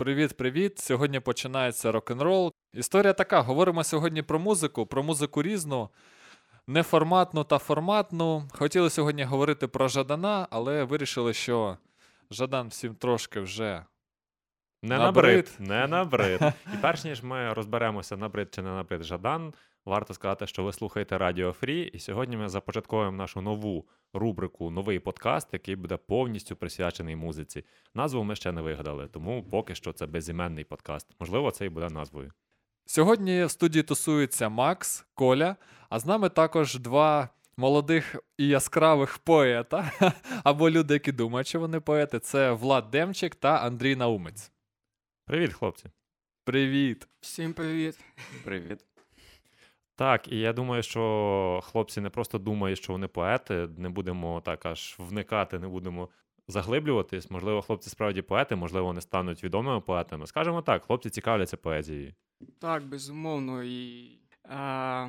Привіт-привіт! Сьогодні починається рок-н-рол. Історія така: говоримо сьогодні про музику, про музику різну, неформатну та форматну. Хотіли сьогодні говорити про Жадана, але вирішили, що Жадан всім трошки вже Не Набрид. набрид. Не набрид. І перш ніж ми розберемося, набрид чи не набрид Жадан, варто сказати, що ви слухаєте Радіо Фрі, і сьогодні ми започатковуємо нашу нову рубрику, новий подкаст, який буде повністю присвячений музиці. Назву ми ще не вигадали, тому поки що це безіменний подкаст. Можливо, це і буде назвою. Сьогодні в студії тусуються Макс, Коля, а з нами також два молодих і яскравих поета, або люди, які думають, що вони поети. Це Влад Демчик та Андрій Наумець. Привіт, хлопці. Привіт! Всім привіт. Привіт. Так, і я думаю, що хлопці не просто думають, що вони поети, не будемо так аж вникати, не будемо заглиблюватись. Можливо, хлопці справді поети, можливо, вони стануть відомими поетами. Скажемо так, хлопці цікавляться поезією. Так, безумовно. І, а,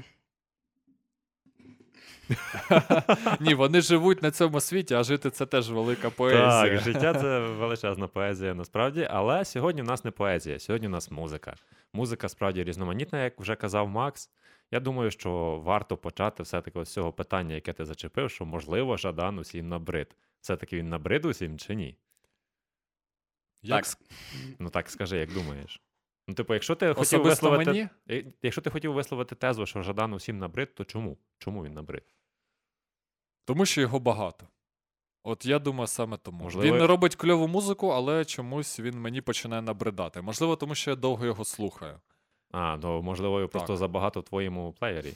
Ні, вони живуть на цьому світі, а жити це теж велика поезія. Так, життя це величезна поезія насправді. Але сьогодні в нас не поезія, сьогодні в нас музика. Музика справді різноманітна, як вже казав Макс. Я думаю, що варто почати все-таки з цього питання, яке ти зачепив, що можливо Жадан усім набрид. Все-таки він набрид усім чи ні? Як Так. Ну так скажи, як думаєш? Ну, типу, якщо ти хотів висловити. мені? Якщо ти хотів висловити тезу, що Жадан усім набрид, то чому? Чому він набрид? Тому що його багато. От я думаю, саме тому. Можливо, Він не робить кльову музику, але чомусь він мені починає набридати. Можливо, тому що я довго його слухаю. А, ну можливо, просто Так. забагато в твоєму плеєрі.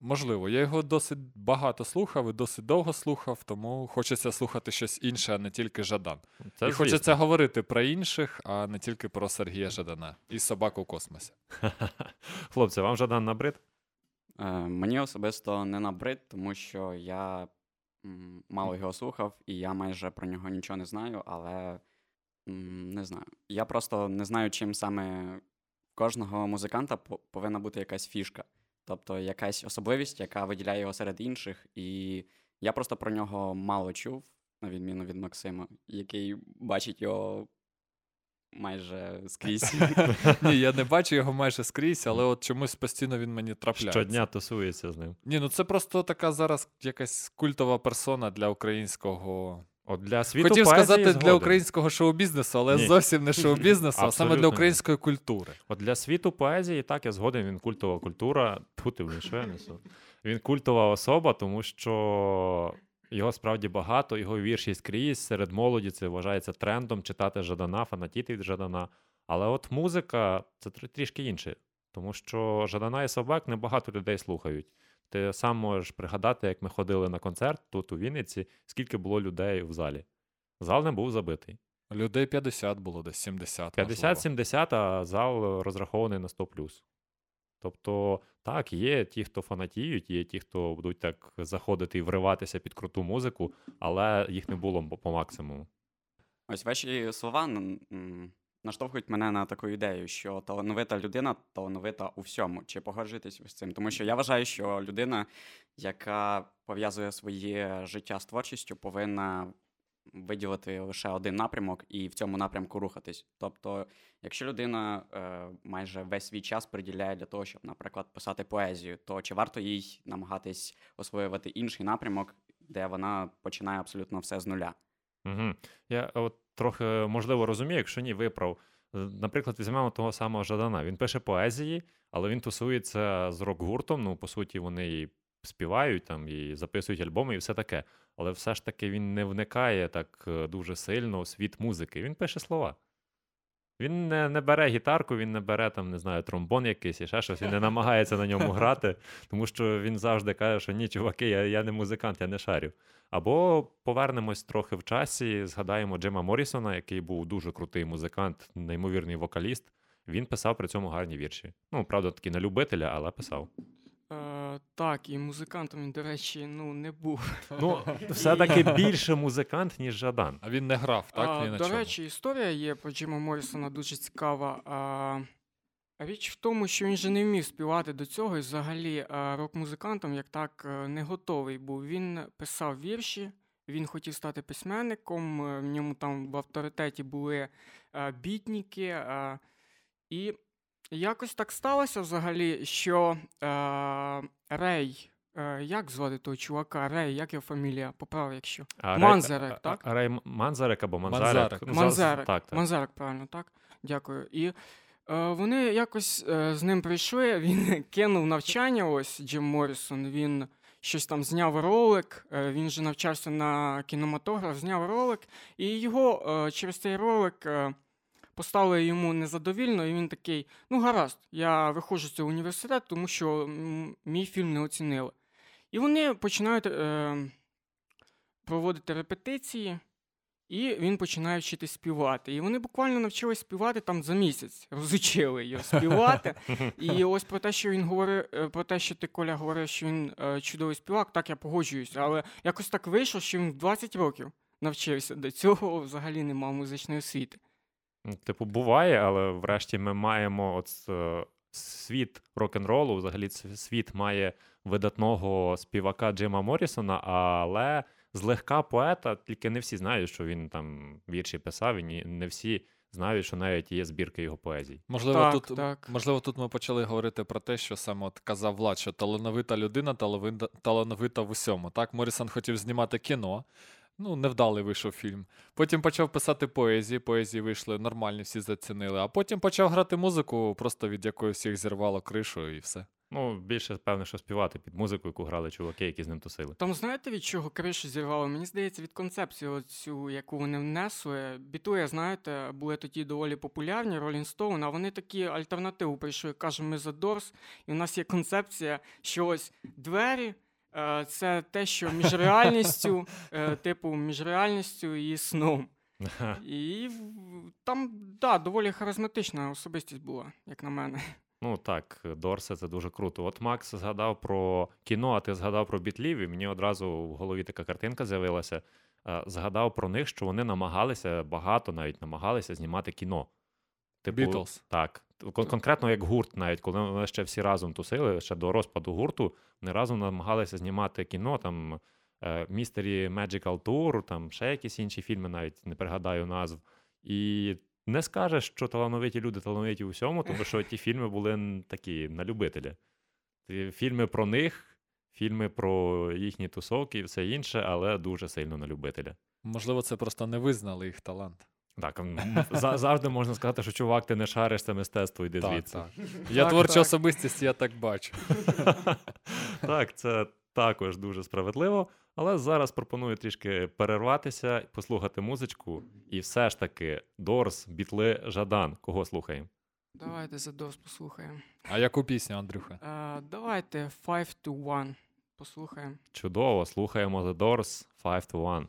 Можливо, я його досить багато слухав і досить довго слухав, тому хочеться слухати щось інше, а не тільки Жадан. Це і хочеться говорити про інших, а не тільки про Сергія Жадана і собаку в космосі. Хлопці, вам Жадан набрид? Е, мені особисто не набрид, тому що я м, мало його слухав, і я майже про нього нічого не знаю, але м, не знаю. Я просто не знаю, чим саме кожного музиканта по- повинна бути якась фішка. Тобто якась особливість, яка виділяє його серед інших. І я просто про нього мало чув, на відміну від Максима, який бачить його майже скрізь. Ні, я не бачу його майже скрізь, але от чомусь постійно він мені трапляється. Щодня тусується з ним. Ні, ну це просто така зараз якась культова персона для українського. От для світу Хотів сказати для українського шоу-бізнесу, але Ні. зовсім не шоу-бізнесу, а саме для української культури. От для світу поезії, так, я згоден, він культова культура. Ти, блін, що я несу? Він культова особа, тому що його справді багато, його вірші скрізь серед молоді це вважається трендом читати Жадана, фанатіти від Жадана. Але от музика це трішки інше, тому що Жадана і собак небагато людей слухають. Ти сам можеш пригадати, як ми ходили на концерт тут у Вінниці, скільки було людей в залі. Зал не був забитий. Людей 50 було десь 70. можливо. 50-70, а зал розрахований на 100 Тобто, так, є ті, хто фанатіють, є ті, хто будуть так заходити і вриватися під круту музику, але їх не було по, максимуму. Ось ваші слова наштовхують мене на таку ідею, що талановита людина талановита у всьому. Чи погоджуєтесь ви з цим? Тому що я вважаю, що людина, яка пов'язує своє життя з творчістю, повинна виділити лише один напрямок і в цьому напрямку рухатись. Тобто, якщо людина е, майже весь свій час приділяє для того, щоб, наприклад, писати поезію, то чи варто їй намагатись освоювати інший напрямок, де вона починає абсолютно все з нуля? Угу. Я от трохи можливо розумію, якщо ні, виправ. Е, Наприклад, візьмемо того самого Жадана. Він пише поезії, але він тусується з рок-гуртом. Ну, по суті, вони і співають там, і записують альбоми, і все таке. Але все ж таки він не вникає так е, дуже сильно у світ музики. Він пише слова. Він не, не бере гітарку, він не бере там, не знаю, тромбон якийсь і ще щось, він не намагається на ньому грати, тому що він завжди каже, що ні, чуваки, я, я не музикант, я не шарю. Або повернемось трохи в часі, згадаємо Джима Моррісона, який був дуже крутий музикант, неймовірний вокаліст. Він писав при цьому гарні вірші. Ну, правда, таки на любителя, але писав. Е, так, і музикантом він, до речі, ну, не був. Ну, все-таки більше музикант, ніж Жадан. А він не грав, так? А, Ні на до чому. речі, історія є про Джима Моррісона дуже цікава. А, річ в тому, що він же не вмів співати до цього, і взагалі а, рок-музикантом як так е, не готовий був. Він писав вірші, Він хотів стати письменником, е, в ньому там в авторитеті були бітніки. І якось так сталося взагалі, що е, Рей, е, як звати того чувака? Рей, як його фамілія? Поправ, якщо. А Манзарек, а- так? а Рей Манзарек або Манзарек. Манзарек. Ну. Так, так. Манзарек, правильно, так? Дякую. І е, вони якось е, з ним прийшли. Він кинув навчання. Ось Джим Моррісон. Він щось там зняв ролик. е, він же навчався на кінематограф, зняв ролик, і його е, через цей ролик. Поставили йому незадовільно, і він такий: ну, гаразд, я виходжу з цього університету, тому що мій фільм не оцінили. І вони починають е, проводити репетиції, і він починає вчитись співати. І вони буквально навчились співати там за місяць, розучили його співати. І ось про те, що він говорив, е, про те, що ти Коля говорив, що він е, чудовий співак, так я погоджуюся. Але якось так вийшло, що він в 20 років навчився. До цього взагалі не мав музичної освіти. Типу, буває, але врешті ми маємо от е, світ рок-н-ролу. Взагалі, світ має видатного співака Джима Моррісона, але злегка поета, тільки не всі знають, що він там вірші писав, і не всі знають, що навіть є збірки його поезій. Можливо, Так, тут, так. можливо, тут ми почали говорити про те, що саме от казав Влад, що талановита людина талановита, талановита в усьому. Так, Морісон хотів знімати кіно. Ну, невдалий вийшов фільм. Потім почав писати поезії, поезії вийшли нормальні, всі зацінили. А потім почав грати музику, просто від якої всіх зірвало кришу і все. Ну, більше, певно, що співати під музику, яку грали чуваки, які з ним тусили. Там знаєте, від чого кришу зірвало? Мені здається, від концепції, оцю, яку вони внесли. Бітує, знаєте, були тоді доволі популярні, Rolling Stone, а вони такі альтернативу прийшли. Кажемо, ми за Дорс, і в нас є концепція, що ось двері. Е, Це те, що між реальністю, е, типу, між реальністю і сном. І там, да, доволі харизматична особистість була, як на мене. Ну так, Дорсе це дуже круто. От Макс згадав про кіно, а ти згадав про бітлів, і мені одразу в голові така картинка з'явилася. Е, Згадав про них, що вони намагалися, багато навіть намагалися знімати кіно. Типу, Beatles. Так. Кон- конкретно як гурт, навіть коли вони ще всі разом тусили, ще до розпаду гурту, вони разом намагалися знімати кіно, там е, Mystery Magical Tour, там ще якісь інші фільми, навіть не пригадаю назв. І не скажеш, що талановиті люди талановиті у всьому, тому що ті фільми були такі на любителя. Фільми про них, фільми про їхні тусовки і все інше, але дуже сильно на любителя. Можливо, це просто не визнали їх талант. Так, завжди можна сказати, що чувак, ти не шариш це мистецтво, йди Так, звідси. так. Я Так, творча так. особистість, я так бачу. Так, це також дуже справедливо. Але зараз пропоную трішки перерватися, послухати музичку. І все ж таки, Дорс, Бітли, Жадан. Кого слухаємо? Давайте за Дорс послухаємо. А яку пісню, Андрюха? Е, Давайте 5 to 1 послухаємо. Чудово, слухаємо The Doors 5 to 1.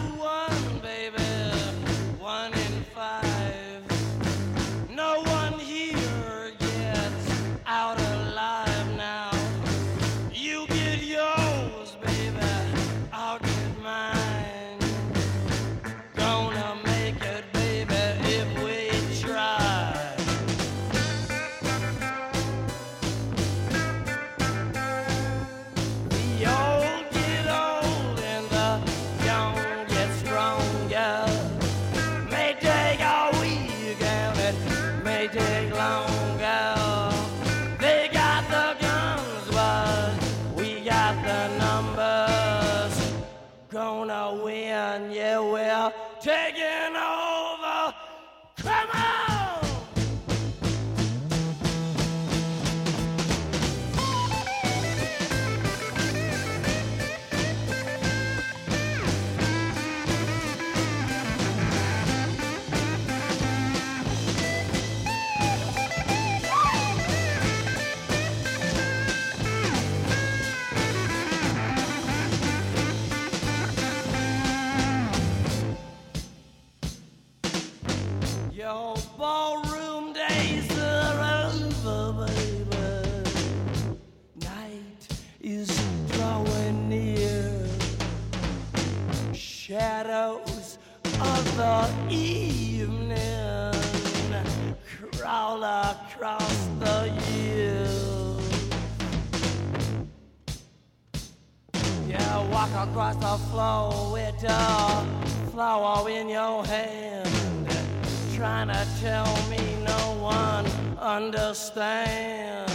evening crawl across the hills. Yeah, walk across the floor with a flower in your hand, trying to tell me no one understands.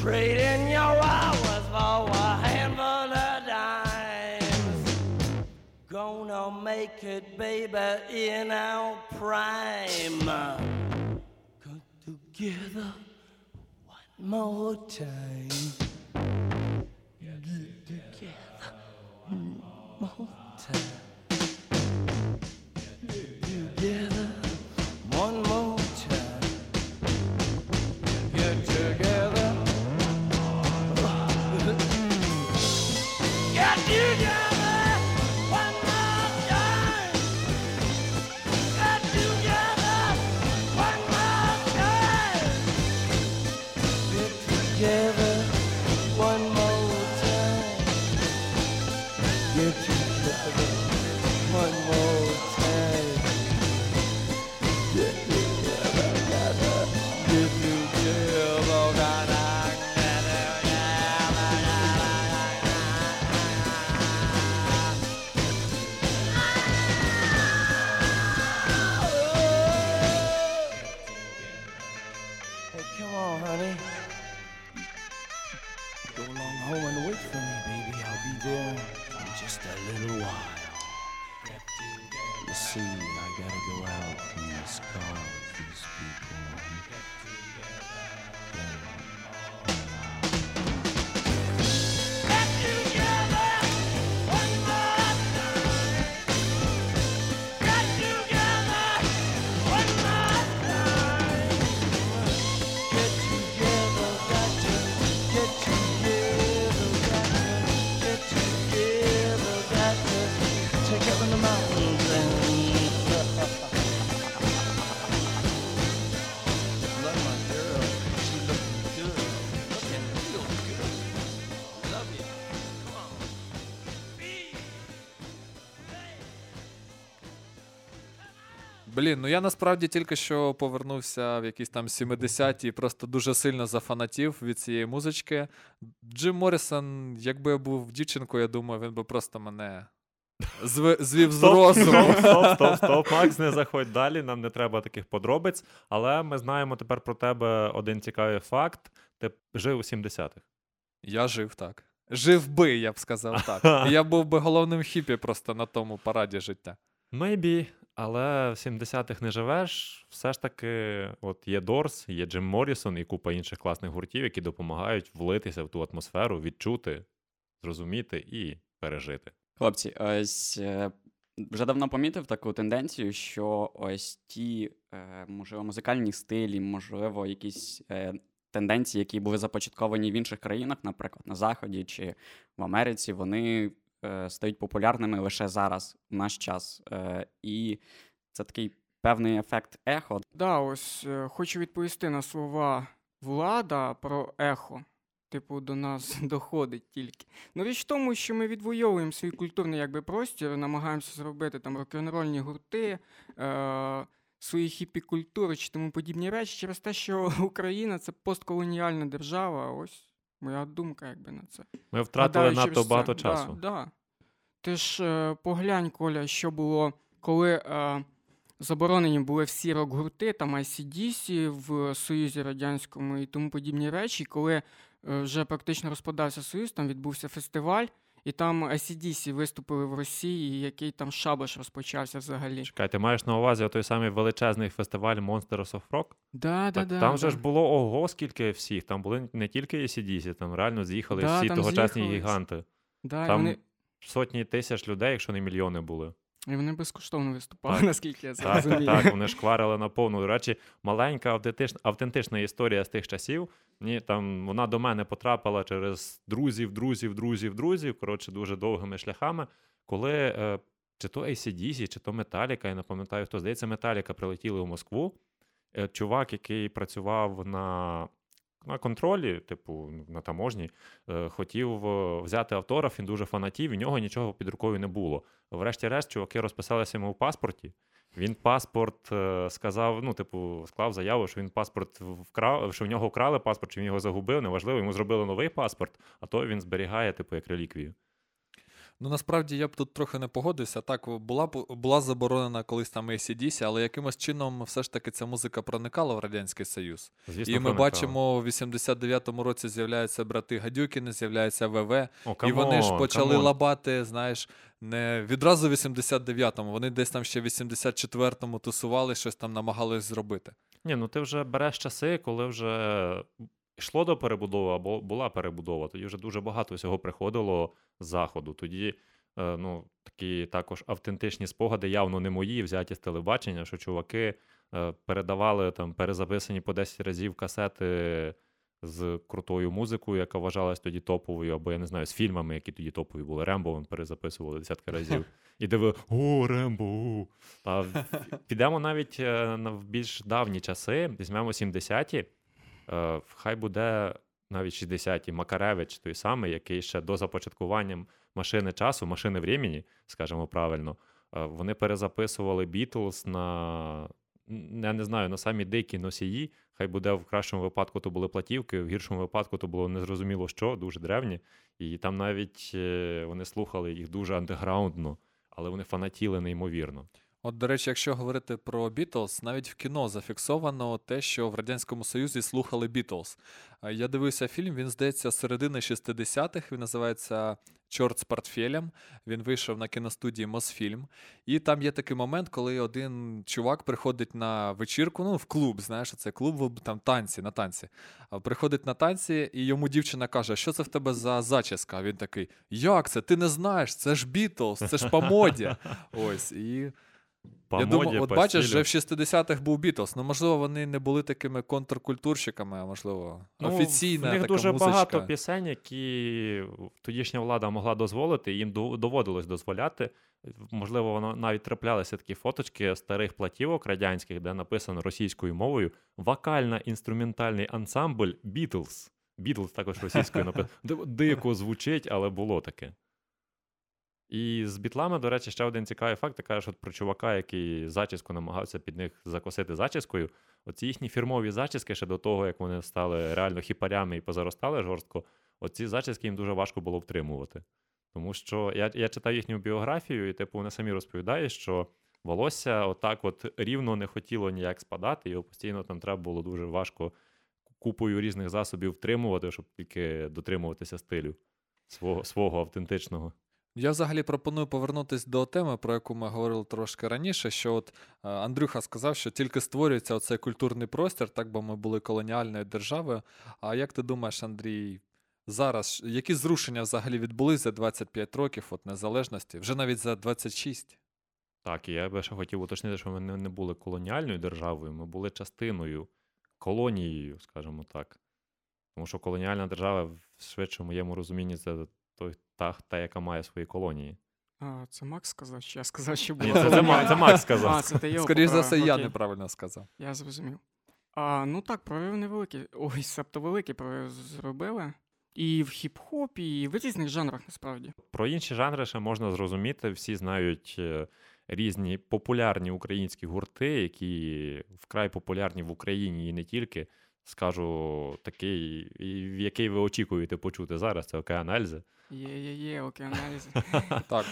Trading your hours for a handful of. Gonna make it, baby, in our prime. Come together one more time. Get together one more Блін, ну я насправді тільки що повернувся в якісь там 70-ті і просто дуже сильно зафанатів від цієї музички. Джим Моррісон, якби я був дівчинкою, я думаю, він би просто мене зви- звів з розуму. стоп, стоп, стоп, стоп, Макс, не заходь далі, нам не треба таких подробиць. Але ми знаємо тепер про тебе один цікавий факт. Ти жив у 70-х. Я жив так. Жив би, я б сказав так. Я був би головним хіпі просто на тому параді життя. Maybe, але в 70-х не живеш. Все ж таки, от є Дорс, є Джим Моррісон і купа інших класних гуртів, які допомагають влитися в ту атмосферу, відчути, зрозуміти і пережити. Хлопці, ось е, вже давно помітив таку тенденцію, що ось ті, е, можливо, музикальні стилі, можливо, якісь е, тенденції, які були започатковані в інших країнах, наприклад, на Заході чи в Америці, вони е, стають популярними лише зараз, в наш час. Е, і це такий певний ефект ехо. Да, ось е, хочу відповісти на слова влада про ехо. Типу, до нас доходить тільки. Ну, річ в тому, що ми відвоюємо свій культурний якби, простір, намагаємося зробити там рок-н-рольні гурти, е- свої хіпі-культури чи тому подібні речі через те, що Україна це постколоніальна держава. Ось моя думка, якби на це. Ми втратили Гадаю, надто багато це. багато Да, часу. Да, Ти ж е, поглянь, Коля, що було, коли е, заборонені були всі рок-гурти, там ICDC в Союзі Радянському і тому подібні речі, коли е, вже практично розпадався Союз, там відбувся фестиваль, і там ACDC виступили в Росії, і який там шабаш розпочався взагалі. Чекай, ти маєш на увазі той самий величезний фестиваль Monsters of Rock? Да, Так, да, там да. же ж було ого, скільки всіх. Там були не тільки ACDC, там реально з'їхали Да, всі тогочасні з'їхали. гіганти. да, Там вони, сотні тисяч людей, якщо не мільйони були. І вони безкоштовно виступали, Так. наскільки я це Так, розумію. так, вони шкварили на повну. До речі, маленька автентична, автентична історія з тих часів. Ні, там вона до мене потрапила через друзів, друзів, друзів, друзів. Коротше, дуже довгими шляхами. Коли е, чи то ACDC, чи то Металіка, я не пам'ятаю, хто здається, Металіка прилетіли в Москву. Е, чувак, який працював на. На контролі, типу, на таможні, е, хотів е, взяти автограф, він дуже фанатів, і нього нічого під рукою не було. Врешті-решт, чуваки розписалися йому в паспорті, Він паспорт е, сказав, ну, типу, склав заяву, що він паспорт вкрав, що в нього вкрали паспорт, чи він його загубив, неважливо, йому зробили новий паспорт, а то він зберігає, типу, як реліквію. Ну насправді я б тут трохи не погодився. Так, була була заборонена колись там ACDC, але якимось чином все ж таки ця музика проникала в Радянський Союз. Звісно, і ми проникало. бачимо, в 89-му році з'являються брати Гадюкіни, з'являється ВВ. О, і вони ж почали come on. лабати, знаєш, не відразу в 89-му, вони десь там ще в 84-му тусували, щось там намагались зробити. Ні, ну ти вже береш часи, коли вже йшло до перебудови або була перебудова. Тоді вже дуже багато всього приходило з заходу. Тоді е, ну, такі також автентичні спогади, явно не мої, взяті з телебачення, що чуваки е, передавали там перезаписані по 10 разів касети з крутою музикою, яка вважалась тоді топовою, або я не знаю, з фільмами, які тоді топові були. Рембо вони перезаписували десятки разів. І диви, о, Рембо! о». А підемо навіть е, в більш давні часи, візьмемо 70-ті. Е, Хай буде навіть 60-ті Макаревич, той самий, який ще до започаткування машини часу, машини времени, скажімо правильно, е, вони перезаписували Beatles на. Я не знаю, на самі дикі носії. Хай буде в кращому випадку то були платівки, в гіршому випадку то було незрозуміло що, дуже древні. І там навіть е, вони слухали їх дуже андеграундно, але вони фанатіли неймовірно. От, до речі, якщо говорити про Бітлз, навіть в кіно зафіксовано те, що в Радянському Союзі слухали Бітлз. Я дивився фільм, він здається, з середини 60-х, він називається Чорт з портфелем. Він вийшов на кіностудії Мосфільм. І там є такий момент, коли один чувак приходить на вечірку, ну, в клуб, знаєш, це клуб, там танці, на танці. Приходить на танці, і йому дівчина каже: що це в тебе за зачіска? А він такий: Як це? Ти не знаєш? Це ж Бітлз, це ж по моді. Ось. І По я думаю, от по бачиш, стилю. вже в 60-х був Бітлз. Ну, можливо, вони не були такими контркультурщиками, а можливо, Ну, офіційна В них така дуже музичка. багато пісень, які тодішня влада могла дозволити, їм доводилось дозволяти. Можливо, воно навіть траплялися такі фоточки старих платівок радянських, де написано російською мовою вокально-інструментальний ансамбль Beatles. Beatles також російською написано. Дико звучить, але було таке. І з бітлами, до речі, ще один цікавий факт. Ти кажеш от про чувака, який зачіску намагався під них закосити зачіскою. Оці їхні фірмові зачіски ще до того, як вони стали реально хіпарями і позаростали жорстко, оці зачіски їм дуже важко було втримувати. Тому що я, я читав їхню біографію, і типу вони самі розповідають, що волосся отак от рівно не хотіло ніяк спадати, його постійно там треба було дуже важко купою різних засобів втримувати, щоб тільки дотримуватися стилю свого, свого автентичного. Я взагалі пропоную повернутися до теми, про яку ми говорили трошки раніше. Що от е, Андрюха сказав, що тільки створюється оцей культурний простір, так би ми були колоніальною державою. А як ти думаєш, Андрій, зараз які зрушення взагалі відбулись за 25 років от незалежності, вже навіть за 26? Так, і я би ще хотів уточнити, що ми не, були колоніальною державою, ми були частиною, колонією, скажімо так. Тому що колоніальна держава, в швидше в моєму розумінні, це той, та, та, яка має свої колонії. А, це Макс сказав, чи я сказав, що Ні, це, це, це Макс сказав. А, це ти його Скоріше за все, я окей. неправильно сказав. Я зрозумів. А, ну так, прорив невеликий. Ой, себто великий прорив зробили. І в хіп-хопі, і в різних жанрах насправді. Про інші жанри ще можна зрозуміти. Всі знають е, різні популярні українські гурти, які вкрай популярні в Україні і не тільки. Скажу такий, і який ви очікуєте почути зараз, це Океан Ельзи. Є-є-є, океаналізи. Так,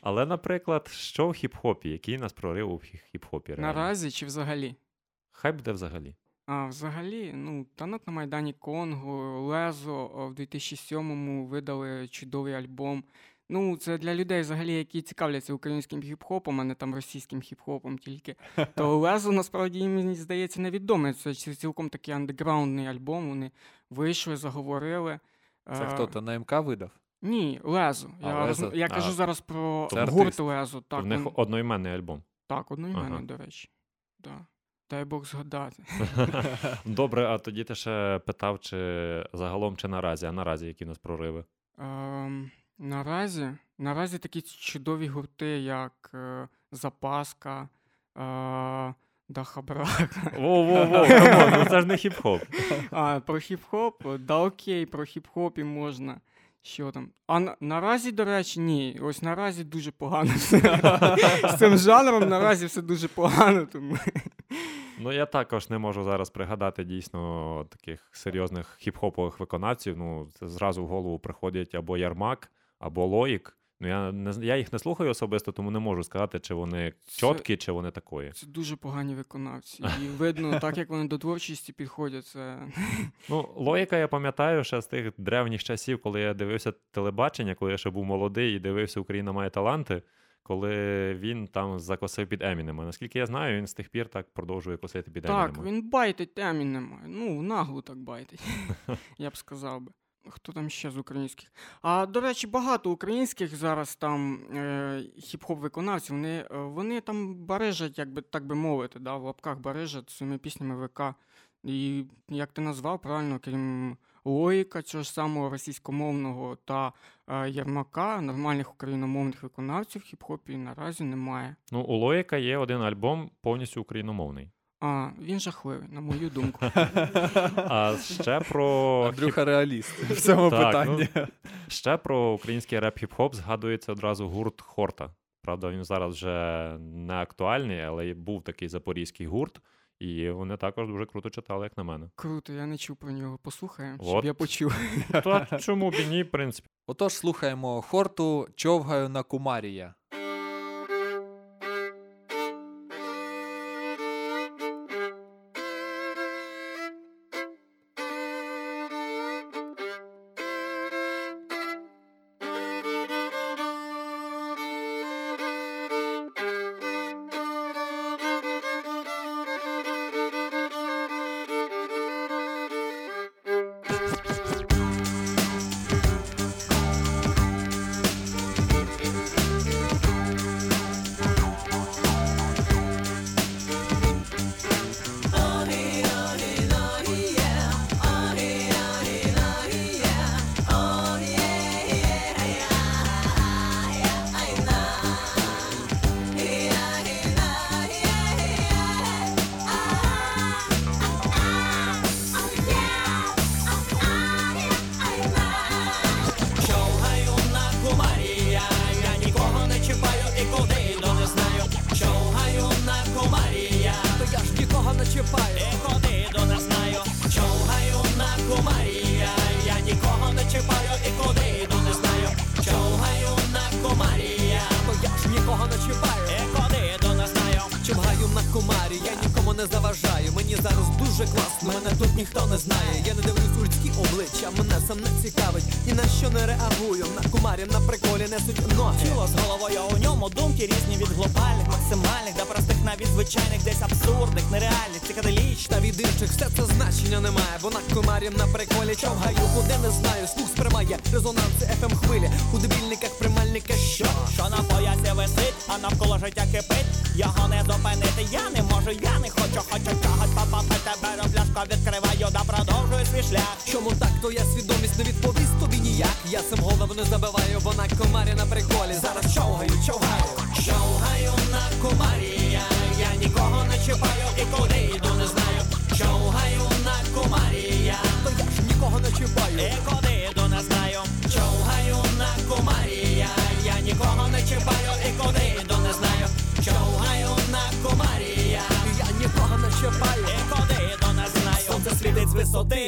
Але, наприклад, що в хіп-хопі? Який нас прорив у хіп-хопі? реально? Наразі чи взагалі? Хай буде взагалі. А взагалі, ну, танок на Майдані Конго, Лезо в 2007-му видали чудовий альбом. Ну, це для людей, взагалі, які цікавляться українським хіп-хопом, а не там російським хіп-хопом тільки. То Лезо насправді їм мені здається невідоме. Це цілком такий андеграундний альбом. Вони вийшли, заговорили. це хто то на МК видав? Ні, Лезо. А, Я, Лезо. я А, кажу зараз про це гурт. Лезо. Так, в них він- одноіменний альбом. так одноіменний, Ага. до речі. Да. Дай Бог згадати. Добре, а тоді ти ще питав, чи загалом чи наразі, а наразі які в нас прориви. Ем, наразі, наразі такі чудові гурти, як е, Запаска, е, Дахабрак. Во-во-во, ну це ж не хіп-хоп. А, про хіп-хоп, да окей, про хіп-хоп і можна. Що там? А на, наразі, до речі, ні. Ось наразі дуже погано все. З цим жанром наразі все дуже погано. Тому... Ну, я також не можу зараз пригадати дійсно таких серйозних хіп-хопових виконавців. Ну, зразу в голову приходять або Ярмак, або Лоїк. Ну, я, не, я їх не слухаю особисто, тому не можу сказати, чи вони Це- чіткі, чи вони такої. Це дуже погані виконавці. І видно, так як вони до творчості підходять, це Ну, логіка, я пам'ятаю ще з тих древніх часів, коли я дивився телебачення, коли я ще був молодий і дивився Україна має таланти, коли він там закосив під Емінема. Наскільки я знаю, він з тих пір так продовжує косити під Так, Емінема. він байтить Емінема. Ну, нагло так байтить. Я б сказав би. Хто там ще з українських? А до речі, багато українських зараз там е, хіп-хоп виконавців, вони, е, вони там барижать, як би так би мовити, да, в лапках барижать своїми піснями ВК. І як ти назвав правильно, крім логіка цього ж самого російськомовного та е, Ярмака, нормальних україномовних виконавців в хіп-хопі наразі немає. Ну, у Лоїка є один альбом повністю україномовний. А, він жахливий, на мою думку. А ще про хіп... Андрюха реаліст в цьому Так, питанні. ще про український реп хіп-хоп згадується одразу гурт Хорта. Правда, він зараз вже не актуальний, але був такий запорізький гурт, і вони також дуже круто читали, як на мене. Круто, я не чув про нього. Послухаємо, От. щоб я почув. Та чому б і ні, в принципі. Отож, слухаємо хорту Човгаю на Кумарія.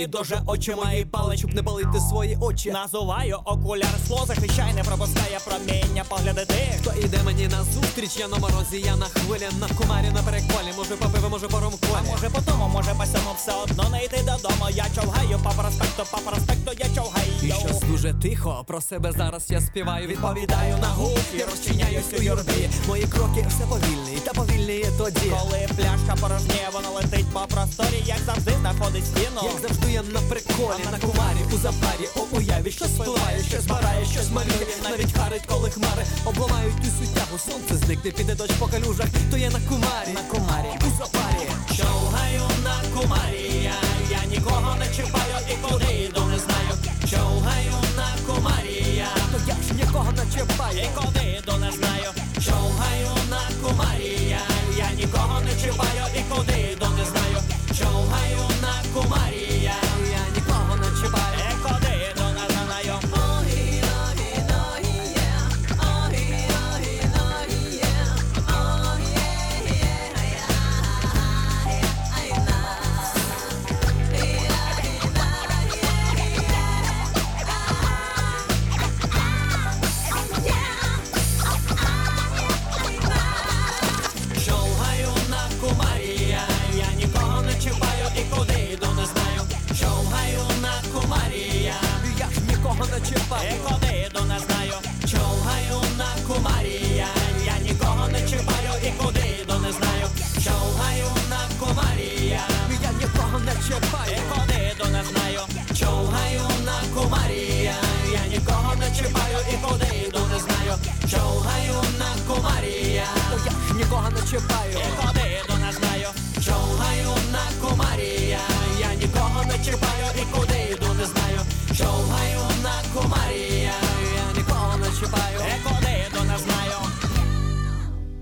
Висоти, дуже очі мої пали, щоб не палити свої очі. Назуваю окуляр скло, захищай, не пропускає проміння погляди тих. Хто іде мені на зустріч, я на морозі, я на хвилі, на кумарі, на переколі, може попиви, може по А може по тому, може по сьому все одно не йти додому. Я човгаю по проспекту, по проспекту я човгаю. І щось дуже тихо, про себе зараз я співаю, відповідаю на гук і розчиняюсь у юрбі. Мої кроки все повільні, та повільніє тоді. Коли пляшка порожніє, вона летить по просторі, як завжди знаходить стіну. Як завжди я на приколі, на кумарі, у запарі, у уяві, щось впливає, щось збирає, щось малює, навіть харить, коли хмари обламають усю тягу, сонце зникне, піде дощ по калюжах, то я на кумарі, на кумарі, у запарі. Човгаю на кумарі, я, я нікого не чіпаю і куди йду не знаю. Човгаю на кумарі, я, То я ж нікого не чіпаю. і куди йду не знаю. Човгаю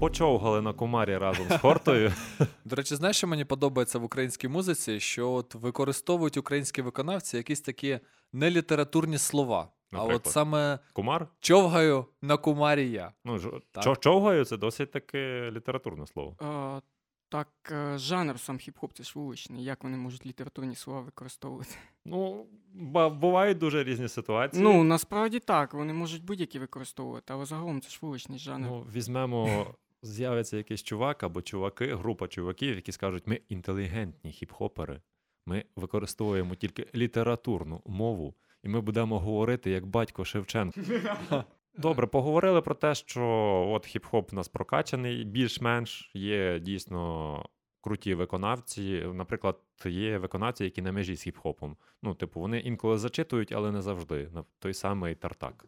почовгали на кумарі разом з хортою. До речі, знаєш, що мені подобається в українській музиці, що от використовують українські виконавці якісь такі нелітературні слова. А от саме Кумар? човгаю на кумарі я. Ну, ж- Так. човгаю це досить таке літературне слово. Е, так, е, жанр сам хіп-хоп це ж вуличний. Як вони можуть літературні слова використовувати? Ну, бувають дуже різні ситуації. Ну, насправді так, вони можуть будь-які використовувати, але загалом це ж вуличний жанр. Ну, візьмемо, з'явиться якийсь чувак або чуваки, група чуваків, які скажуть, ми інтелігентні хіп-хопери, ми використовуємо тільки літературну мову, і ми будемо говорити як батько Шевченко. Добре, поговорили про те, що от хіп-хоп у нас прокачаний, більш-менш є дійсно круті виконавці. Наприклад, є виконавці, які на межі з хіп-хопом. Ну, типу, вони інколи зачитують, але не завжди. На той самий тартак.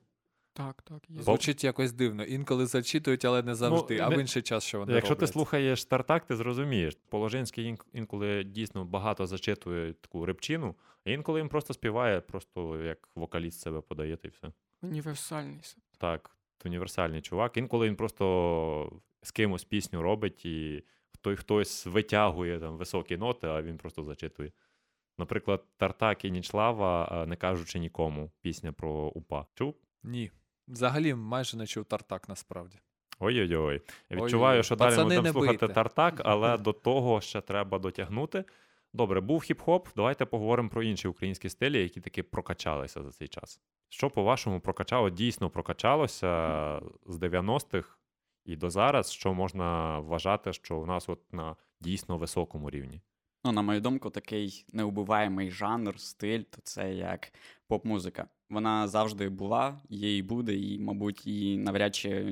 Так, так. Є. Звучить якось дивно. Інколи зачитують, але не завжди. а не- в інший час, що вони Якщо роблять. ти слухаєш Тартак, ти зрозумієш. Положинський ін- інколи дійсно багато зачитує таку репчину, а інколи він просто співає, просто як вокаліст себе подає, й все. Універсальний. Так, універсальний чувак. Інколи він просто з кимось пісню робить, і хто, хтось витягує там високі ноти, а він просто зачитує. Наприклад, Тартак і Нічлава, не кажучи нікому, пісня про упа. Чув? Ні. Взагалі майже не чув тартак насправді. Ой-ой-ой. Я Ой-ой-ой. Відчуваю, що далі ми будемо слухати бийте. тартак, але до того ще треба дотягнути. Добре, був хіп-хоп. Давайте поговоримо про інші українські стилі, які таки прокачалися за цей час. Що, по-вашому, прокачало, дійсно прокачалося з 90-х і до зараз, що можна вважати, що у нас от на дійсно високому рівні? Ну, на мою думку, такий неубиваємий жанр, стиль, то це як поп-музика. Вона завжди була, є і буде, і, мабуть, її навряд чи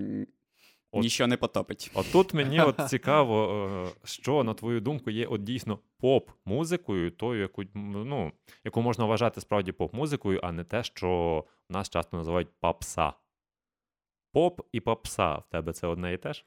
От- ніщо не потопить. От тут мені от цікаво, е, що, на твою думку, є от дійсно поп-музикою, тою, яку, ну, яку можна вважати справді поп-музикою, а не те, що нас часто називають попса. Поп і попса в тебе це одне і те ж?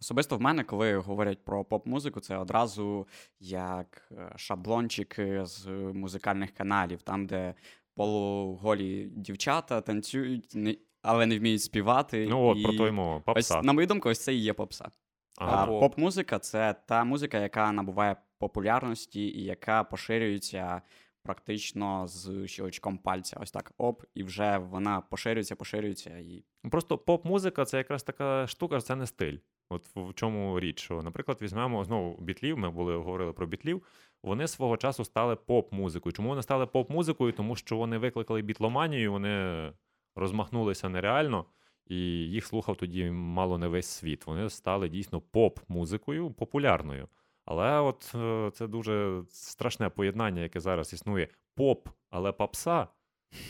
Особисто в мене, коли говорять про поп-музику, це одразу як е, шаблончики з музикальних каналів, там, де полуголі дівчата танцюють, не- але не вміють співати. Ну, от і... про то й мова. Ось, Попса. на мою думку, ось це і є попса. Ага. А поп. поп-музика це та музика, яка набуває популярності і яка поширюється практично з щелчком пальця. Ось так оп, і вже вона поширюється, поширюється. І Ну, Просто поп-музика це якраз така штука, це не стиль. От в в чому річ, що, наприклад, візьмемо знову бітлів, ми були говорили про бітлів. Вони свого часу стали поп-музикою. Чому вони стали поп-музикою? Тому що вони викликали бітломанію, вони розмахнулися нереально, і їх слухав тоді мало не весь світ. Вони стали дійсно поп-музикою, популярною. Але от е, це дуже страшне поєднання, яке зараз існує. Поп, але попса.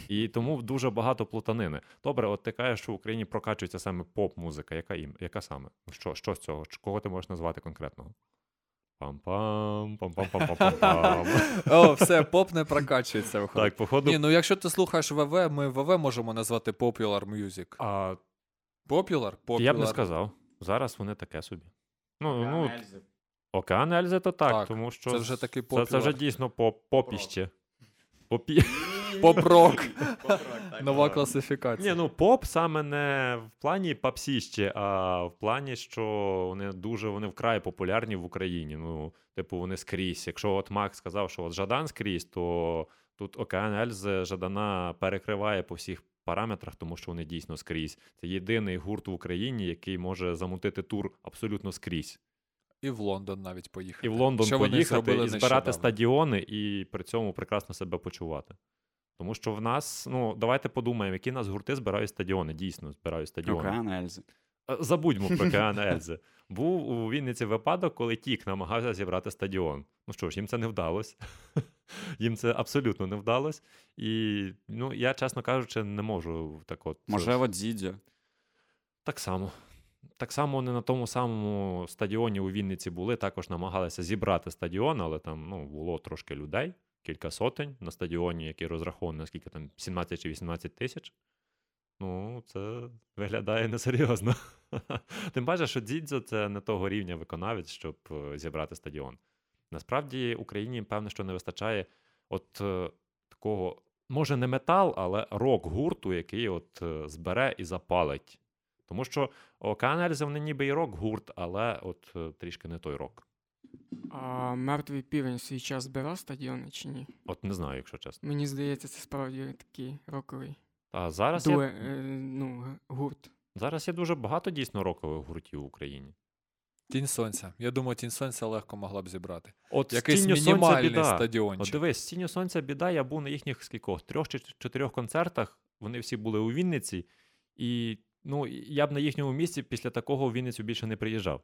І тому дуже багато плутанини. Добре, от ти кажеш, що в Україні прокачується саме поп-музика. Яка ім? Яка саме? Що, що з цього? Кого ти можеш назвати конкретного? Пам-пам, пам-пам-пам-пам-пам. О, все, поп не прокачується. виходить. Так, походу. Ні, ну якщо ти слухаєш ВВ, ми ВВ можемо назвати popular music. а, Popular? Popular. я б не сказав. Зараз вони таке собі. Ну, ну, Океан Ельзи то так, Так, тому що це вже такий це, це вже дійсно поп, попіще. Попі... Поп-рок. Нова класифікація. Ні, ну поп саме не в плані попсіще, а в плані, що вони дуже вони вкрай популярні в Україні. Ну, типу, вони скрізь. Якщо от Макс сказав, що от Жадан скрізь, то тут Океан Ельзи Жадана перекриває по всіх параметрах, тому що вони дійсно скрізь. Це єдиний гурт в Україні, який може замутити тур абсолютно скрізь. І в Лондон навіть поїхати. І в Лондон Що поїхати і збирати нещодавно. стадіони, і при цьому прекрасно себе почувати. Тому що в нас, ну, давайте подумаємо, які нас гурти збирають стадіони, дійсно збирають стадіони. Океан Ельзи. Е, Забудьмо про Океан Ельзи. Був у Вінниці випадок, коли Тік намагався зібрати стадіон. Ну що ж, їм це не вдалося. їм це абсолютно не вдалося. І ну, я, чесно кажучи, не можу так от. Можливо, Дзідзьо. Так само. Так само вони на тому самому стадіоні у Вінниці були, також намагалися зібрати стадіон, але там ну, було трошки людей, кілька сотень на стадіоні, який розрахований на скільки там 17 чи 18 тисяч. Ну, це виглядає несерйозно. Тим паче, що Дзідзо це не того рівня виконавець, щоб е, зібрати стадіон. Насправді Україні, певно, що не вистачає от е, такого, може, не метал, але рок-гурту, який от е, збере і запалить. Тому що Океан Ельзи, вони ніби і рок-гурт, але от трішки не той рок. А мертвий півень в свій час збирав стадіони чи ні? От не знаю, якщо чесно. Мені здається, це справді такий роковий А зараз дуе, є, е, ну, гурт. зараз є дуже багато дійсно рокових гуртів в Україні. Тінь сонця. Я думаю, тінь сонця легко могла б зібрати. От Якийсь мінімальний біда. От дивись, з «Тінню сонця біда, я був на їхніх скількох трьох чи чотирьох концертах. Вони всі були у Вінниці, і ну, я б на їхньому місці після такого у Вінницю більше не приїжджав.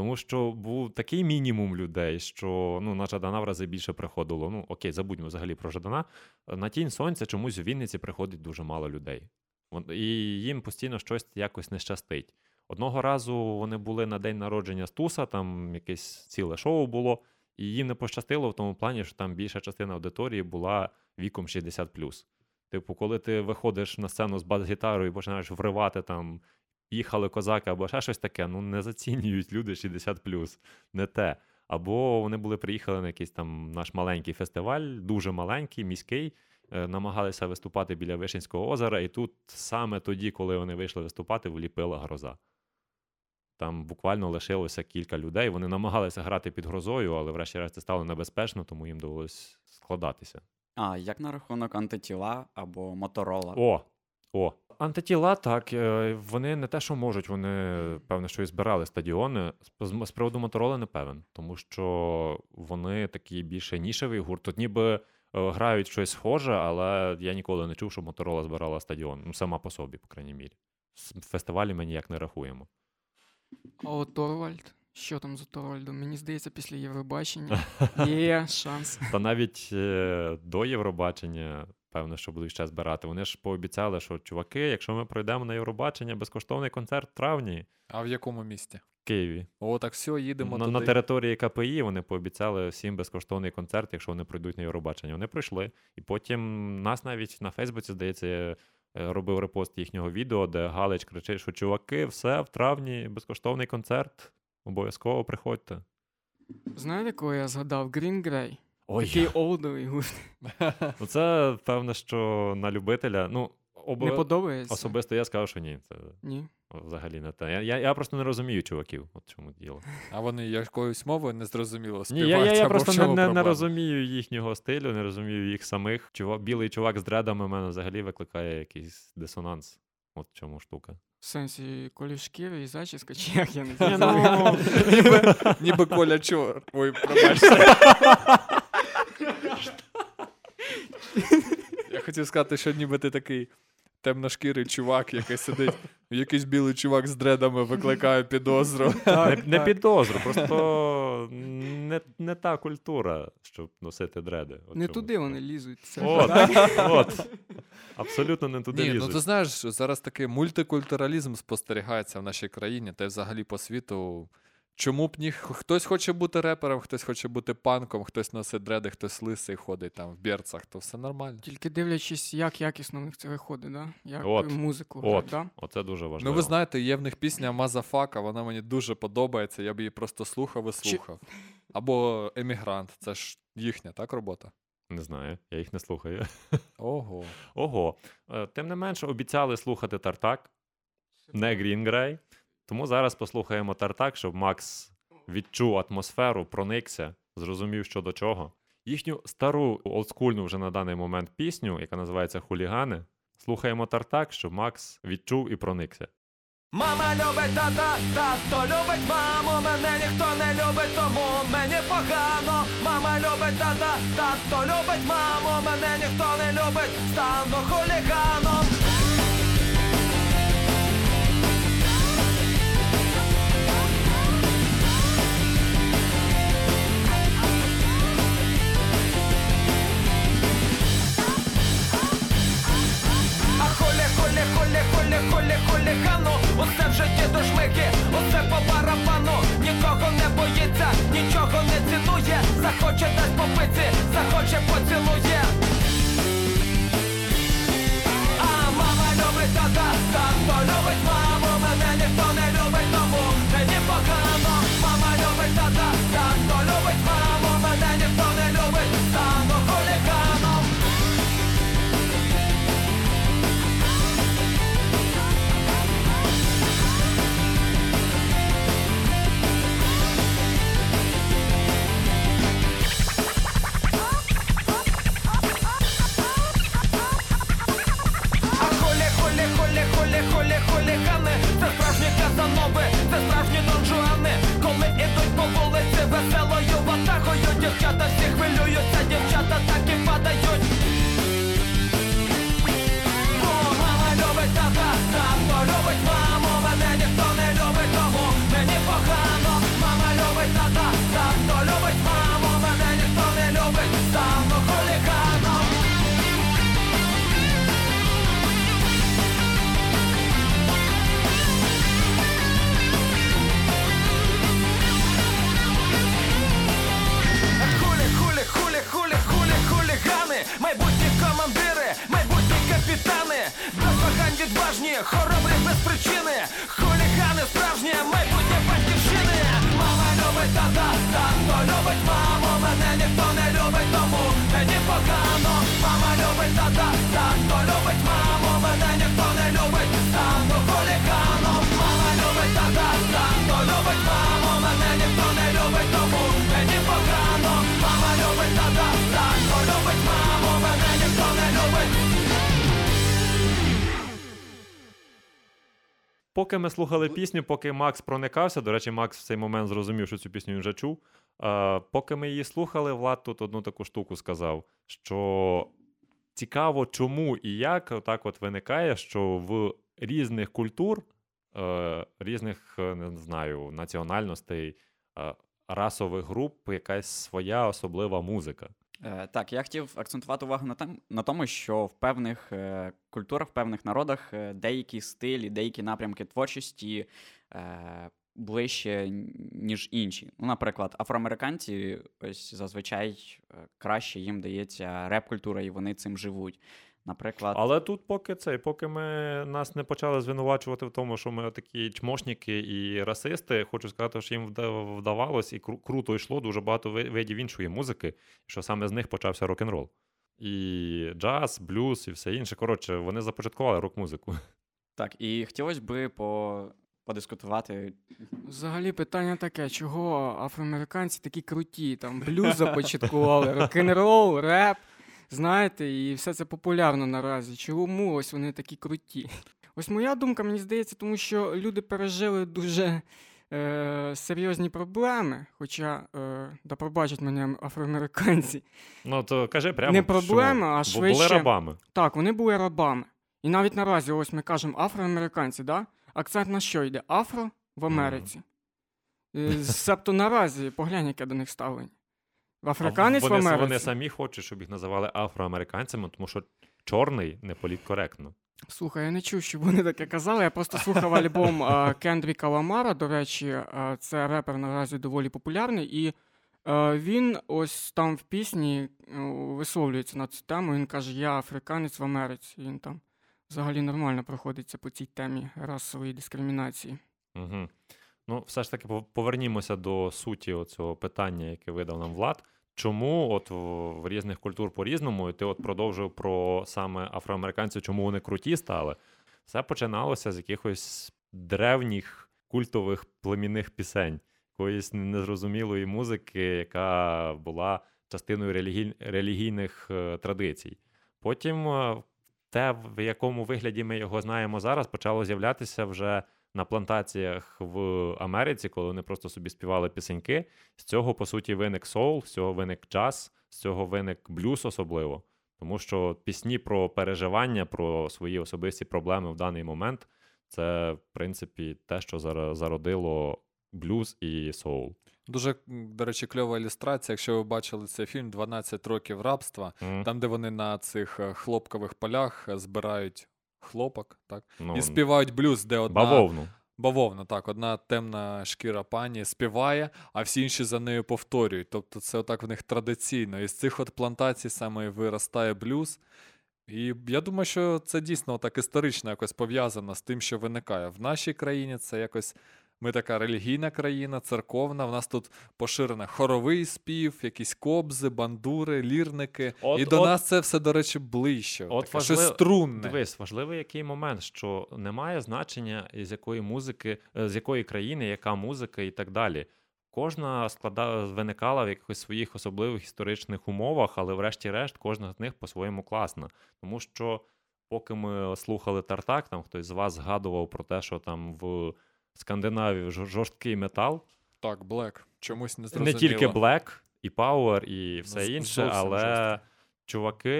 Тому що був такий мінімум людей, що ну, на Жадана в рази більше приходило. Ну, окей, забудьмо взагалі про Жадана. На тінь сонця чомусь у Вінниці приходить дуже мало людей. І їм постійно щось якось не щастить. Одного разу вони були на день народження Стуса, там якесь ціле шоу було, і їм не пощастило в тому плані, що там більша частина аудиторії була віком 60 Типу, коли ти виходиш на сцену з бас-гітарою і починаєш вривати там їхали козаки або ще щось таке, ну не зацінюють люди 60 не те. Або вони були приїхали на якийсь там наш маленький фестиваль, дуже маленький, міський, е, намагалися виступати біля Вишинського озера, і тут саме тоді, коли вони вийшли виступати, вліпила гроза. Там буквально лишилося кілька людей. Вони намагалися грати під грозою, але врешті-решт це стало небезпечно, тому їм довелось складатися. А як на рахунок антитіла або моторола? О, о. Антитіла, так, е, вони не те, що можуть, вони, певно, що і збирали стадіони. З, приводу Мотороли не певен, тому що вони такі більше нішевий гурт. Тут ніби е, грають щось схоже, але я ніколи не чув, що Моторола збирала стадіон. Ну, сама по собі, по крайній мірі. Фестивалі ми ніяк не рахуємо. А от Торвальд? Що там за Торвальдом? Мені здається, після Євробачення є шанс. Та навіть е, до Євробачення, певно, що будуть ще збирати. Вони ж пообіцяли, що чуваки, якщо ми пройдемо на Євробачення, безкоштовний концерт в травні А в якому місті? в Києві. О, так все, їдемо на, туди. на території КПІ вони пообіцяли всім безкоштовний концерт, якщо вони пройдуть на Євробачення. Вони пройшли. І потім нас навіть на Фейсбуці, здається, е, робив репост їхнього відео, де Галич кричить, що чуваки, все, в травні безкоштовний концерт. Обов'язково приходьте. Знаєте, кого я згадав? Green Grey. Ой, Такий олдовий гурт. ну це певно, що на любителя. Ну, обо... Не подобається? особисто я скажу, що ні. Це Ні. взагалі не те. Я, я, я просто не розумію чуваків. От чому діло. А вони якоюсь мовою не зрозуміло Ні, співають. я, я, я просто не, не, не розумію їхнього стилю, не розумію їх самих. Чува, білий чувак з дредами в мене взагалі викликає якийсь дисонанс. От в чому штука. В сенсі колір шкіри і зачіска, чи як я не знаю. ну, ніби, ніби Коля Чор. Ой, пробачте. Я хотів сказати, що ніби ти такий темношкірий чувак, який сидить, якийсь білий чувак з дредами викликає підозру. не, не підозру, просто не, не та культура, щоб носити дреди. От Не чому туди вони лізуть. Це От, от. Абсолютно не туди Ні, ну лізуть. ти знаєш, зараз такий мультикультуралізм спостерігається в нашій країні та й взагалі по світу. Чому б ні? Хтось хоче бути репером, хтось хоче бути панком, хтось носить дреди, хтось лисий ходить там в берцах, то все нормально. Тільки дивлячись, як якісно в них це виходить, да? як От, музику От, да? оце дуже важливо. Ну, ви знаєте, є в них пісня Мазафака, вона мені дуже подобається, я б її просто слухав і слухав. Або Емігрант, це ж їхня, так, робота? Не знаю, я їх не слухаю. Ого. Ого. Е, Тим не менше, обіцяли слухати Тартак, не Грін Грей. Тому зараз послухаємо Тартак, щоб Макс відчув атмосферу, проникся, зрозумів, що до чого. Їхню стару олдскульну вже на даний момент пісню, яка називається Хулігани. Слухаємо Тартак, щоб Макс відчув і проникся. Мама любить тата, тато любить маму, мене ніхто не любить, тому мені погано. Мама любить тата, тато любить маму, мене ніхто не любить, стану хуліганом. Хулі, хулі, хулі, хулі, хулігану Усе в житті до шмики, усе по барабану. Нікого не боїться, нічого не цінує. Захоче дасть по пиці, захоче поцілує. А мама любить тата, тато любить маму. Мене ніхто не любить, тому мені погано. Мама любить тата, тато моноби, це справжні нонжуани, коли ідуть по вулиці весело. майбутні командири, майбутні капітани, без Безмагань відважні, хоробрі без причини, хулігани справжні, майбутнє батьківщини, мама любить тата, тато любить. Маму, мене ніхто не любить, тому мені погано, мама любить тата, тато любить. Маму, мене ніхто не любить, стану хуліганом, мама любить тата, тато любить. Маму, мене ніхто не любить, тому мені погано, мама любить тата, тато любить. Маму. Поки ми слухали пісню, поки Макс проникався, до речі, Макс в цей момент зрозумів, що цю пісню він вже чув. Е, поки ми її слухали, Влад тут одну таку штуку сказав, що цікаво, чому і як так от виникає, що в різних культур, е, різних, е, не знаю, національностей, е, расових груп якась своя особлива музика. Е, так, я хотів акцентувати увагу на, тем, на тому, що в певних е, культурах, в певних народах е, деякі стилі, деякі напрямки творчості е, ближче, ніж інші. Ну, наприклад, афроамериканці ось зазвичай е, краще їм дається реп-культура, і вони цим живуть. Наприклад, Але тут, поки цей, поки ми нас не почали звинувачувати в тому, що ми такі чмошники і расисти, хочу сказати, що їм вда- вдавалось і кру- круто йшло дуже багато ви- видів іншої музики, що саме з них почався рок-н-рол. І джаз, блюз, і все інше. Коротше, вони започаткували рок-музику. так, і хотілося би по, подискутувати. Взагалі питання таке, чого афроамериканці такі круті, там блюз започаткували, рок-н-рол, реп, знаєте, і все це популярно наразі. Чому ось вони такі круті? Ось моя думка, мені здається, тому що люди пережили дуже е, серйозні проблеми, хоча, е, да пробачать мене афроамериканці, Ну, то кажи прямо. Не проблема, чому? а Бо були швидше- рабами. Так, вони були рабами. І навіть наразі, ось ми кажемо афроамериканці, да? акцент на що йде? Афро в Америці. Е, Себто наразі, поглянь, яке до них ставлення. Африканець А в Америці. вони самі хочуть, щоб їх називали афроамериканцями, тому що чорний не політкоректно. Слухай, я не чув, щоб вони таке казали. Я просто слухав альбом Кендріка Ламара. До речі, це репер наразі доволі популярний. І він ось там в пісні висловлюється на цю тему. Він каже: Я африканець в Америці. Він там взагалі нормально проходиться по цій темі расової дискримінації. Угу. Ну, все ж таки, повернімося до суті цього питання, яке видав нам Влад. Чому от в, різних культур по-різному, і ти от продовжив про саме афроамериканців, чому вони круті стали? Все починалося з якихось древніх культових племінних пісень, якоїсь незрозумілої музики, яка була частиною релігій, релігійних е, традицій. Потім е, те, в якому вигляді ми його знаємо зараз, почало з'являтися вже на плантаціях в Америці, коли вони просто собі співали пісеньки. З цього, по суті, виник соул, з цього виник джаз, з цього виник блюз особливо. Тому що пісні про переживання, про свої особисті проблеми в даний момент це, в принципі, те, що зародило блюз і соул. Дуже, до речі, кльова ілюстрація. Якщо ви бачили цей фільм «12 років рабства, М, там, де вони на цих е, хлопкових полях е, збирають хлопок, так? ну, І співають блюз, де одна бавовну. бавовна, так, одна темна шкіра пані співає, а всі інші за нею повторюють. Тобто це отак в них традиційно. І з цих от плантацій саме виростає блюз. І я думаю, що це дійсно так історично якось пов'язано з тим, що виникає. В нашій країні це якось. Ми така релігійна країна, церковна. В нас тут поширений хоровий спів, якісь кобзи, бандури, лірники. От- і до от- нас це все, до речі, ближче. От таке, щось важлив- струнне. Дивись, важливий який момент, що немає значення, з якої музики, е, з якої країни, яка музика і так далі. Кожна склада... виникала в якихось своїх особливих історичних умовах, але врешті-решт кожна з них по-своєму класна. Тому що, поки ми слухали Тартак, там хтось з вас згадував про те, що там в Скандинавії жор- жорсткий метал, Так, Блек. Чомусь не не тільки Black, і Power, і все з- інше, але жорстко. чуваки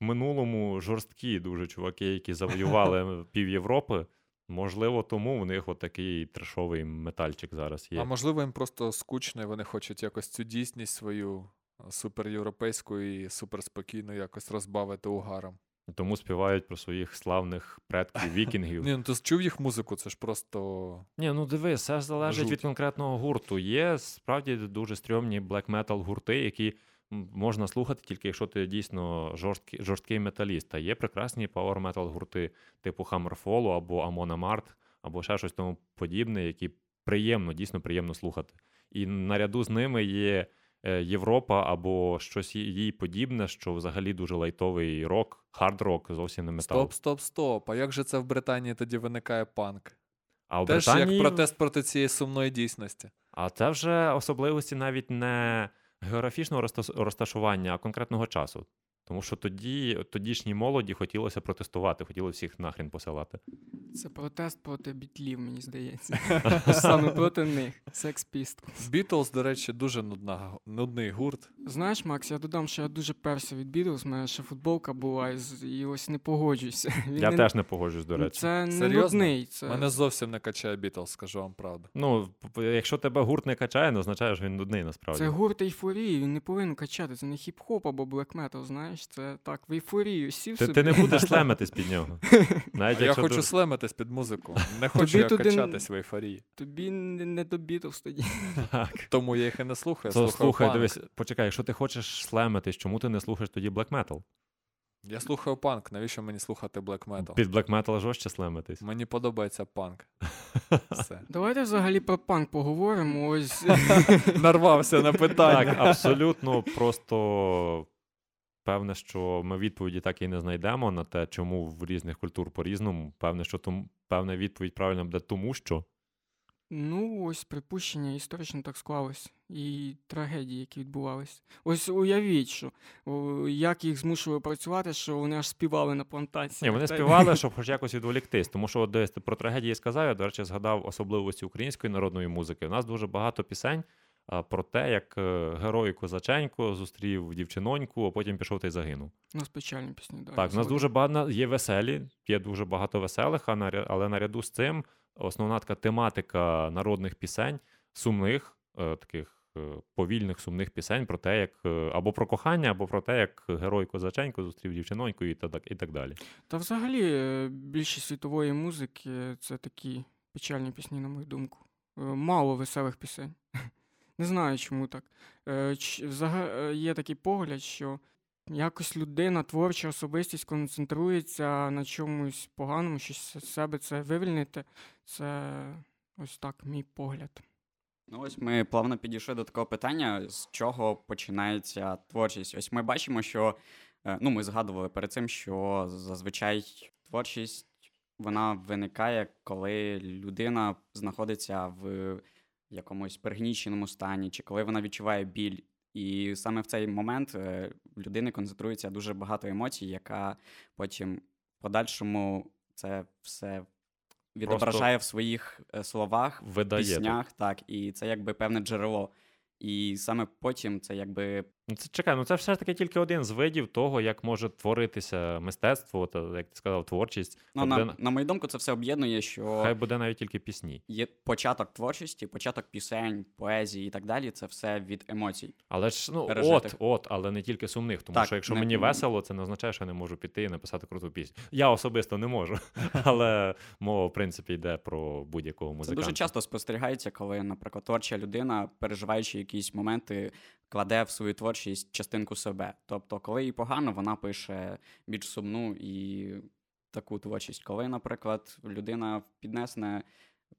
в минулому жорсткі дуже чуваки, які завоювали пів Європи. Можливо, тому в них отакий трешовий метальчик зараз є. А можливо, їм просто скучно, і вони хочуть якось цю дійсність свою суперєвропейську і суперспокійну якось розбавити угаром. Тому співають про своїх славних предків вікінгів. Ні, ну ти чув їх музику, це ж просто. Ні, ну диви, все ж залежить Жуть. від конкретного гурту. Є справді дуже стрьомні блек метал гурти, які можна слухати тільки якщо ти дійсно жорсткий, жорсткий металіст. А є прекрасні power metal гурти типу Hammerfall або Amon Amarth, або ще щось тому подібне, які приємно, дійсно приємно слухати. І наряду з ними є Європа або щось їй- їй подібне, що взагалі дуже лайтовий рок, хард-рок, зовсім не метал. Стоп, стоп, стоп. А як же це в Британії тоді виникає панк? А в Теж Британії... як протест проти цієї сумної дійсності. А це вже особливості навіть не географічного розташування, а конкретного часу. Тому що тоді тодішній молоді хотілося протестувати, хотіли всіх нахрен посилати. Це протест проти бітлів, мені здається. Саме проти них. Sex Pistols. Бітлз, до речі, дуже нудна, нудний гурт. Знаєш, Макс, я додам, що я дуже перся від Бітлз, у мене ще футболка була, і ось не погоджуюся. Він Я не- теж не погоджуюсь, до речі. Це не Серйозно? нудний. Це... Мене зовсім не качає Бітлз, скажу вам правду. Ну, якщо тебе гурт не качає, не означає, що він нудний насправді. Це гурт ейфорії, він не повинен качати. Це не хіп-хоп або блек метал, знаєш, це так, в ейфорію сів Ти, собі. ти не будеш слемитись під нього. Навіть я хочу ти- слемитись під музику. Не хочу Тобі я туди- качатись в ейфорії. Тобі не, не до Бітлз тоді. Так. Тому я їх і не слухаю. Слухай, панк. дивись, почекай, якщо ти хочеш слемитись, чому ти не слухаєш тоді black metal? Я слухаю панк, навіщо мені слухати блек метал? Під black metal жорстче слемитись. Мені подобається панк. Все. Давайте взагалі про панк поговоримо. Ось Нарвався на питання. Так, абсолютно просто певне, що ми відповіді так і не знайдемо на те, чому в різних культур по-різному. Певне, що тому, певна відповідь правильно буде тому, що. Ну, ось припущення історично так склалось. І трагедії, які відбувались. Ось уявіть, що о, як їх змушували працювати, що вони аж співали на плантації. Ні, вони співали, щоб хоч якось відволіктись. Тому що от десь про трагедії сказав, я, до речі, згадав особливості української народної музики. У нас дуже багато пісень про те, як е, герой Козаченько зустрів дівчиноньку, а потім пішов та й загинув. У нас печальні пісні. Да, Так, в нас дуже багато є веселі, є дуже багато веселих, але наряду з цим основна така тематика народних пісень, сумних, е, таких е, повільних сумних пісень про те, як або про кохання, або про те, як герой Козаченко зустрів дівчиноньку і так, і так далі. Та взагалі більшість світової музики це такі печальні пісні, на мою думку. Мало веселих пісень. Не знаю, чому так. Е, е, Є такий погляд, що якось людина, творча особистість концентрується на чомусь поганому, щось з себе це вивільнити. Це ось так мій погляд. Ну, ось ми плавно підійшли до такого питання, з чого починається творчість. Ось ми бачимо, що е, ну, ми згадували перед цим, що зазвичай творчість вона виникає, коли людина знаходиться в якомусь пригніченому стані, чи коли вона відчуває біль. І саме в цей момент е, в людини концентрується дуже багато емоцій, яка потім в подальшому це все відображає в своїх е, словах, Видає. так. піснях, так, і це якби певне джерело. І саме потім це якби Ну, це чекай, ну це все ж таки тільки один з видів того, як може творитися мистецтво, та, як ти сказав, творчість. ну, на, буде- на мою думку, це все об'єднує, що Хай буде навіть тільки пісні. є початок творчості, початок пісень, поезії і так далі. Це все від емоцій. Але ж ну Пережитих. от, от, але не тільки сумних. Тому Так, що якщо не- мені весело, це не означає, що я не можу піти і написати круту пісню. Я особисто не можу, але мова, в принципі, йде про будь-якого Це дуже часто спостерігається, коли, наприклад, творча людина, переживаючи якісь моменти, кладе в свою творчість частинку себе. Тобто, коли їй погано, вона пише більш сумну і таку творчість. Коли, наприклад, людина піднесне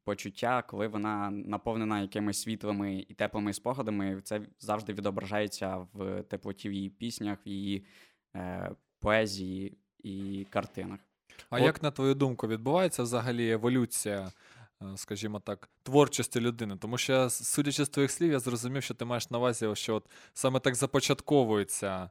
почуття, коли вона наповнена якимись світлими і теплими спогадами, це завжди відображається в теплоті в її піснях, в її е, поезії і картинах. А От- як на твою думку відбувається взагалі еволюція, скажімо так, творчості людини? Тому що, я, судячи з твоїх слів, я зрозумів, що ти маєш на увазі, що от саме так започатковується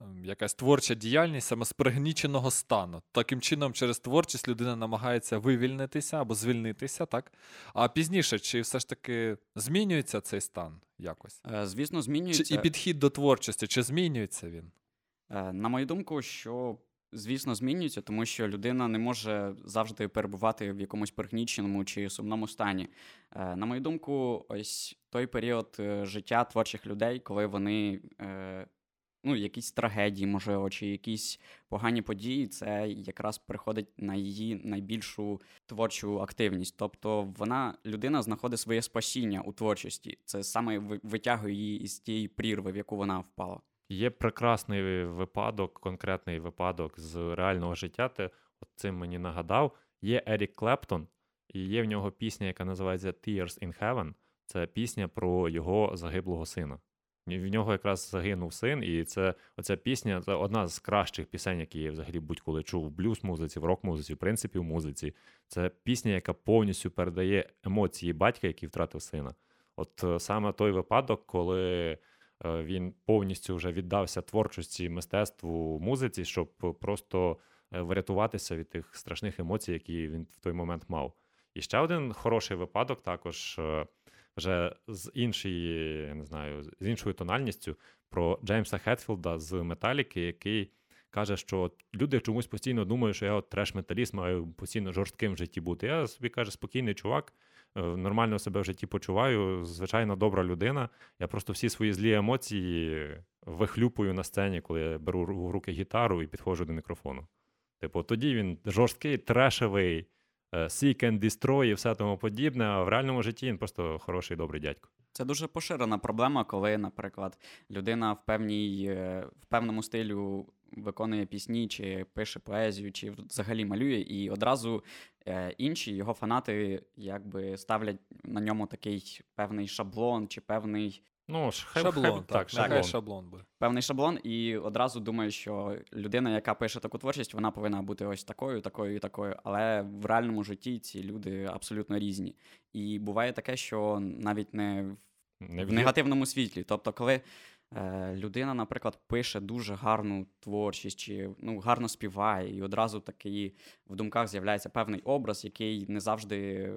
ем, якась творча діяльність саме з пригніченого стану. Таким чином, через творчість людина намагається вивільнитися або звільнитися, так? А пізніше, чи все ж таки змінюється цей стан якось? Е, звісно, Чи, змінюється. і підхід до творчості, чи змінюється він? Е, На мою думку, що звісно змінюється, тому що людина не може завжди перебувати в якомусь пригніченому чи сумному стані. Е, На мою думку, ось той період е, життя творчих людей, коли вони. е, Ну, якісь трагедії, можливо, чи якісь погані події, це якраз приходить на її найбільшу творчу активність. Тобто вона, людина, знаходить своє спасіння у творчості. Це саме ви- витягує її із тієї прірви, в яку вона впала. Є прекрасний випадок, конкретний випадок з реального життя. Ти цим мені нагадав. Є Ерік Клептон, і є в нього пісня, яка називається Tears in Heaven. Це пісня про його загиблого сина. В нього якраз загинув син, і це оця пісня це одна з кращих пісень, які я взагалі будь-коли чув в блюз-музиці, в рок-музиці, в принципі, в музиці. Це пісня, яка повністю передає емоції батька, який втратив сина. От е, саме той випадок, коли він повністю вже віддався творчості, мистецтву, музиці, щоб просто е, врятуватися від тих страшних емоцій, які він в той момент мав. І ще один хороший випадок, також е, вже з іншої, не знаю, з іншою тональністю про Джеймса Хетфілда з Металіки, який каже, що люди чомусь постійно думають, що я от треш-металіст маю постійно жорстким в житті бути. Я собі каже, спокійний чувак, е, нормально себе в житті почуваю, звичайно, добра людина. Я просто всі свої злі емоції вихлюпую на сцені, коли я беру в руки гітару і підходжу до мікрофону. Типу, тоді він жорсткий, трешевий, е, seek and destroy і все тому подібне, а в реальному житті він просто хороший, добрий дядько. Це дуже поширена проблема, коли, наприклад, людина в певній е, в певному стилю виконує пісні, чи пише поезію, чи взагалі малює, і одразу е, інші його фанати якби ставлять на ньому такий певний шаблон, чи певний Ну, хай, Шаблон, хай, так, так, шаблон. шаблон буде. певний шаблон, і одразу думає, що людина, яка пише таку творчість, вона повинна бути ось такою, такою і такою. Але в реальному житті ці люди абсолютно різні. І буває таке, що навіть не в Не в негативному світлі. Тобто, коли людина, наприклад, пише дуже гарну творчість, чи ну, гарно співає, і одразу такий в думках з'являється певний образ, який не завжди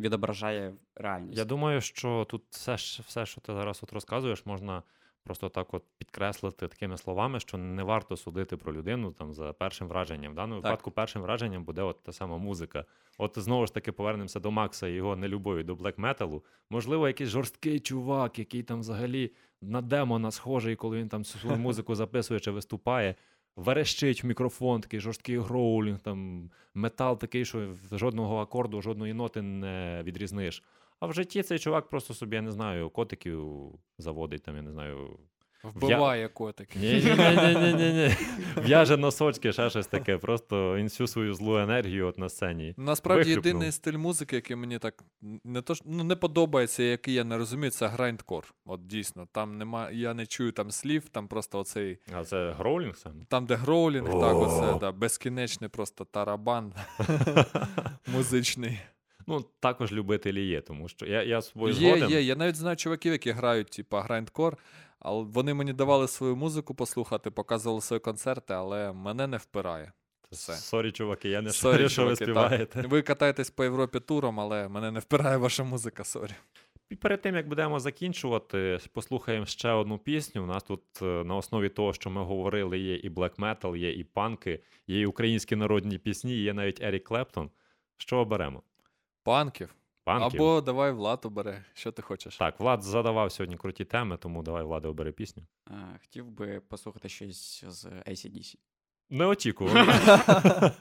відображає реальність. Я думаю, що тут все, все, що ти зараз от розказуєш, можна просто так от підкреслити такими словами, що не варто судити про людину там за першим враженням. В даному Так. випадку першим враженням буде от та сама музика. От знову ж таки повернемося до Макса і його нелюбові до блек металу. Можливо, якийсь жорсткий чувак, який там взагалі на демона схожий, коли він там свою музику записує чи виступає. Верещить в мікрофон, такий жорсткий гроулінг, там метал такий, що жодного акорду, жодної ноти не відрізниш. А в житті цей чувак просто собі, я не знаю, котиків заводить, там, я не знаю. Вбиває котики. Ні, ні, ні, ні, ні, ні. В'яже носочки, ще щось таке. Просто він всю свою злу енергію от на сцені. Насправді Вихлюпнув. єдиний стиль музики, який мені так не то ну, не подобається, який я не розумію, це грайндкор. От дійсно, там нема, я не чую там слів, там просто оцей, А це гроулінг сам? там, де гроулінг, так, О. оце, да, безкінечний просто тарабан музичний. Ну, також любителі є, тому що я, я собою Є, є. Я навіть знаю чуваків, які грають, типа, грайндкор, але вони мені давали свою музику послухати, показували свої концерти, але мене не впирає. Все. Sorry, чуваки, я не шарю, що ви співаєте. так. Ви катаєтесь по Європі туром, але мене не впирає ваша музика, sorry. І перед тим, як будемо закінчувати, послухаємо ще одну пісню. У нас тут е, на основі того, що ми говорили, є і блек метал, є і панки, є і українські народні пісні, є навіть Ерік Клептон. Що оберемо? Панків. Панків? Або давай Влад обере, що ти хочеш. Так, Влад задавав сьогодні круті теми, тому давай Влади обери пісню. Е, хотів би послухати щось з ACDC. Не очікував.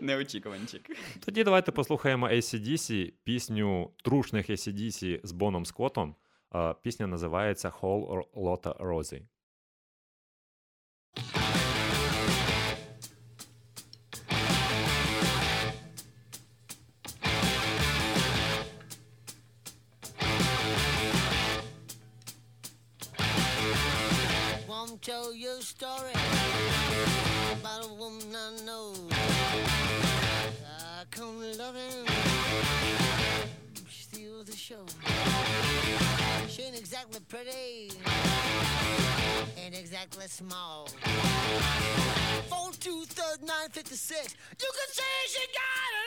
Неочікуванчик. Тоді давайте послухаємо ACDC, пісню трушних ACDC з Боном Скоттом. Пісня називається Whole Lotta Rosie. Won't tell you a story about a woman I know. I come loving, steal the show. She ain't exactly pretty, ain't exactly small. Four two third nine fifty six. You can say she got it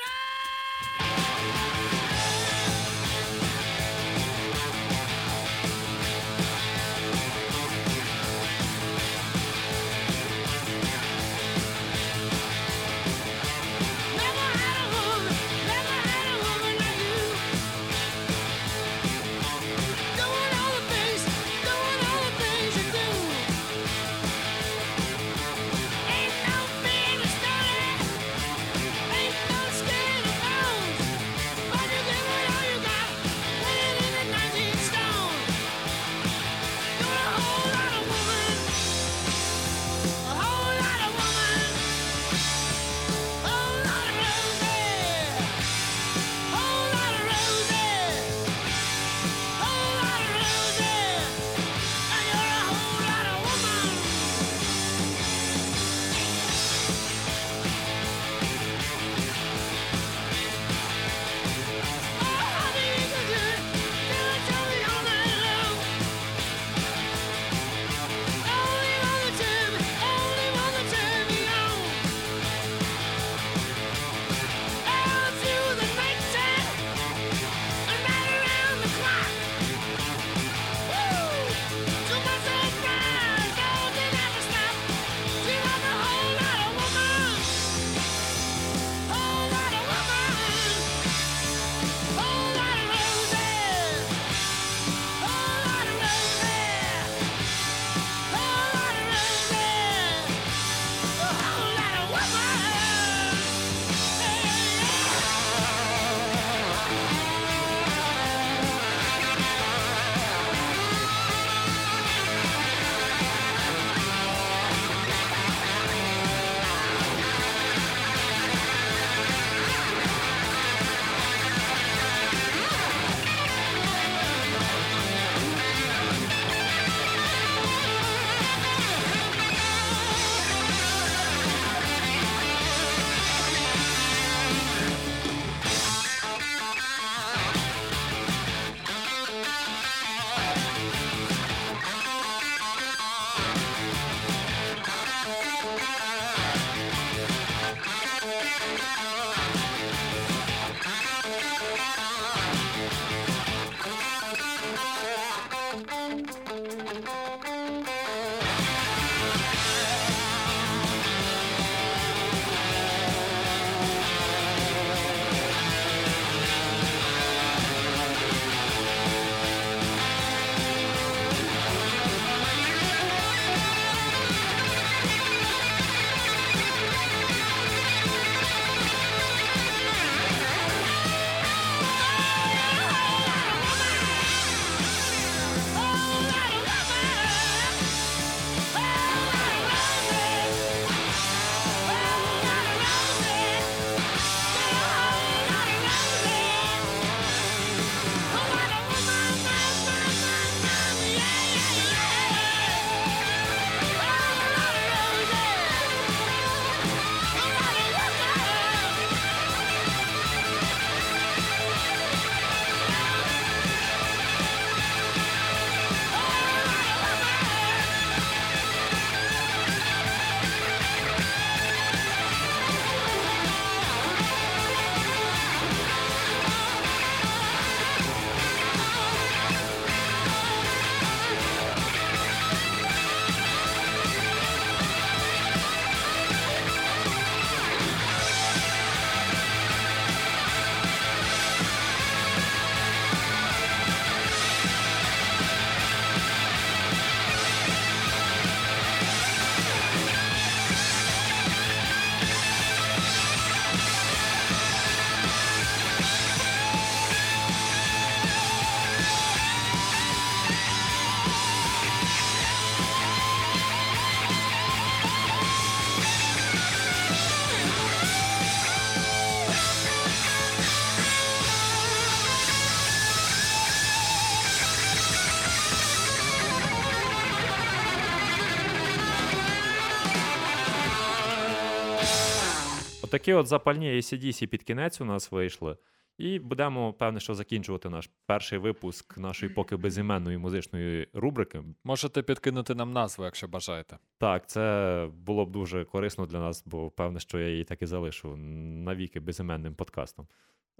Отакі от запальні ACDC під кінець у нас вийшли. І будемо, певне, що закінчувати наш перший випуск нашої поки безіменної музичної рубрики. Можете підкинути нам назву, якщо бажаєте. Так, це було б дуже корисно для нас, бо певне, що я її так і залишу навіки безіменним подкастом.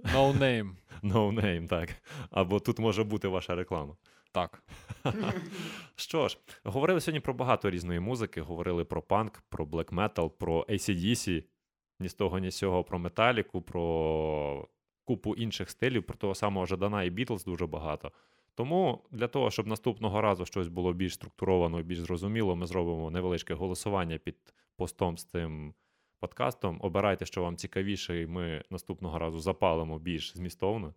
No name. No name, так. Або тут може бути ваша реклама. Так. Що ж, говорили сьогодні про багато різної музики. Говорили про панк, про блек метал, про ACDC, ні з того, ні з сього, про металіку, про купу інших стилів, про того самого Жадана і Бітлз дуже багато. Тому для того, щоб наступного разу щось було більш структуровано і більш зрозуміло, ми зробимо невеличке голосування під постом з цим подкастом. Обирайте, що вам цікавіше, і ми наступного разу запалимо більш змістовно.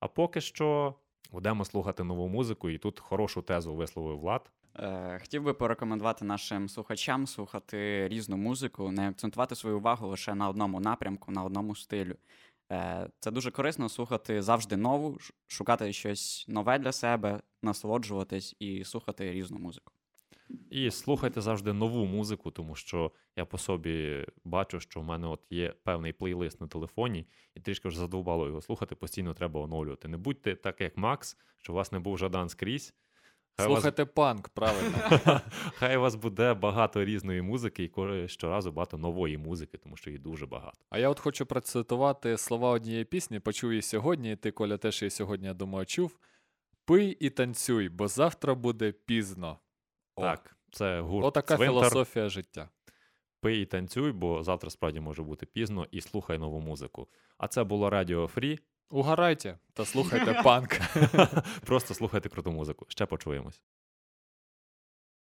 А поки що будемо слухати нову музику, і тут хорошу тезу висловив Влад. Е, хотів би порекомендувати нашим слухачам слухати різну музику, не акцентувати свою увагу лише на одному напрямку, на одному стилю. Е, це дуже корисно слухати завжди нову, шукати щось нове для себе, насолоджуватись і слухати різну музику. І слухайте завжди нову музику, тому що я по собі бачу, що в мене от є певний плейлист на телефоні, і трішки вже задовбало його слухати, постійно треба оновлювати. Не будьте так, як Макс, що у вас не був Жадан скрізь. Хай у вас, Слухайте панк, правильно. хай у вас буде багато різної музики, і щоразу багато нової музики, тому що її дуже багато. А я от хочу процитувати слова однієї пісні, почув її сьогодні, і ти, Коля, теж її сьогодні, я думаю, чув. Пий і танцюй, бо завтра буде пізно. О, Так, це гурт Отака «Цвинтар». філософія життя. Пий і танцюй, бо завтра справді може бути пізно, і слухай нову музику. А це було Радіо Фрі. Угорайте та слухайте панк. Просто слухайте круту музику. Ще почуємось.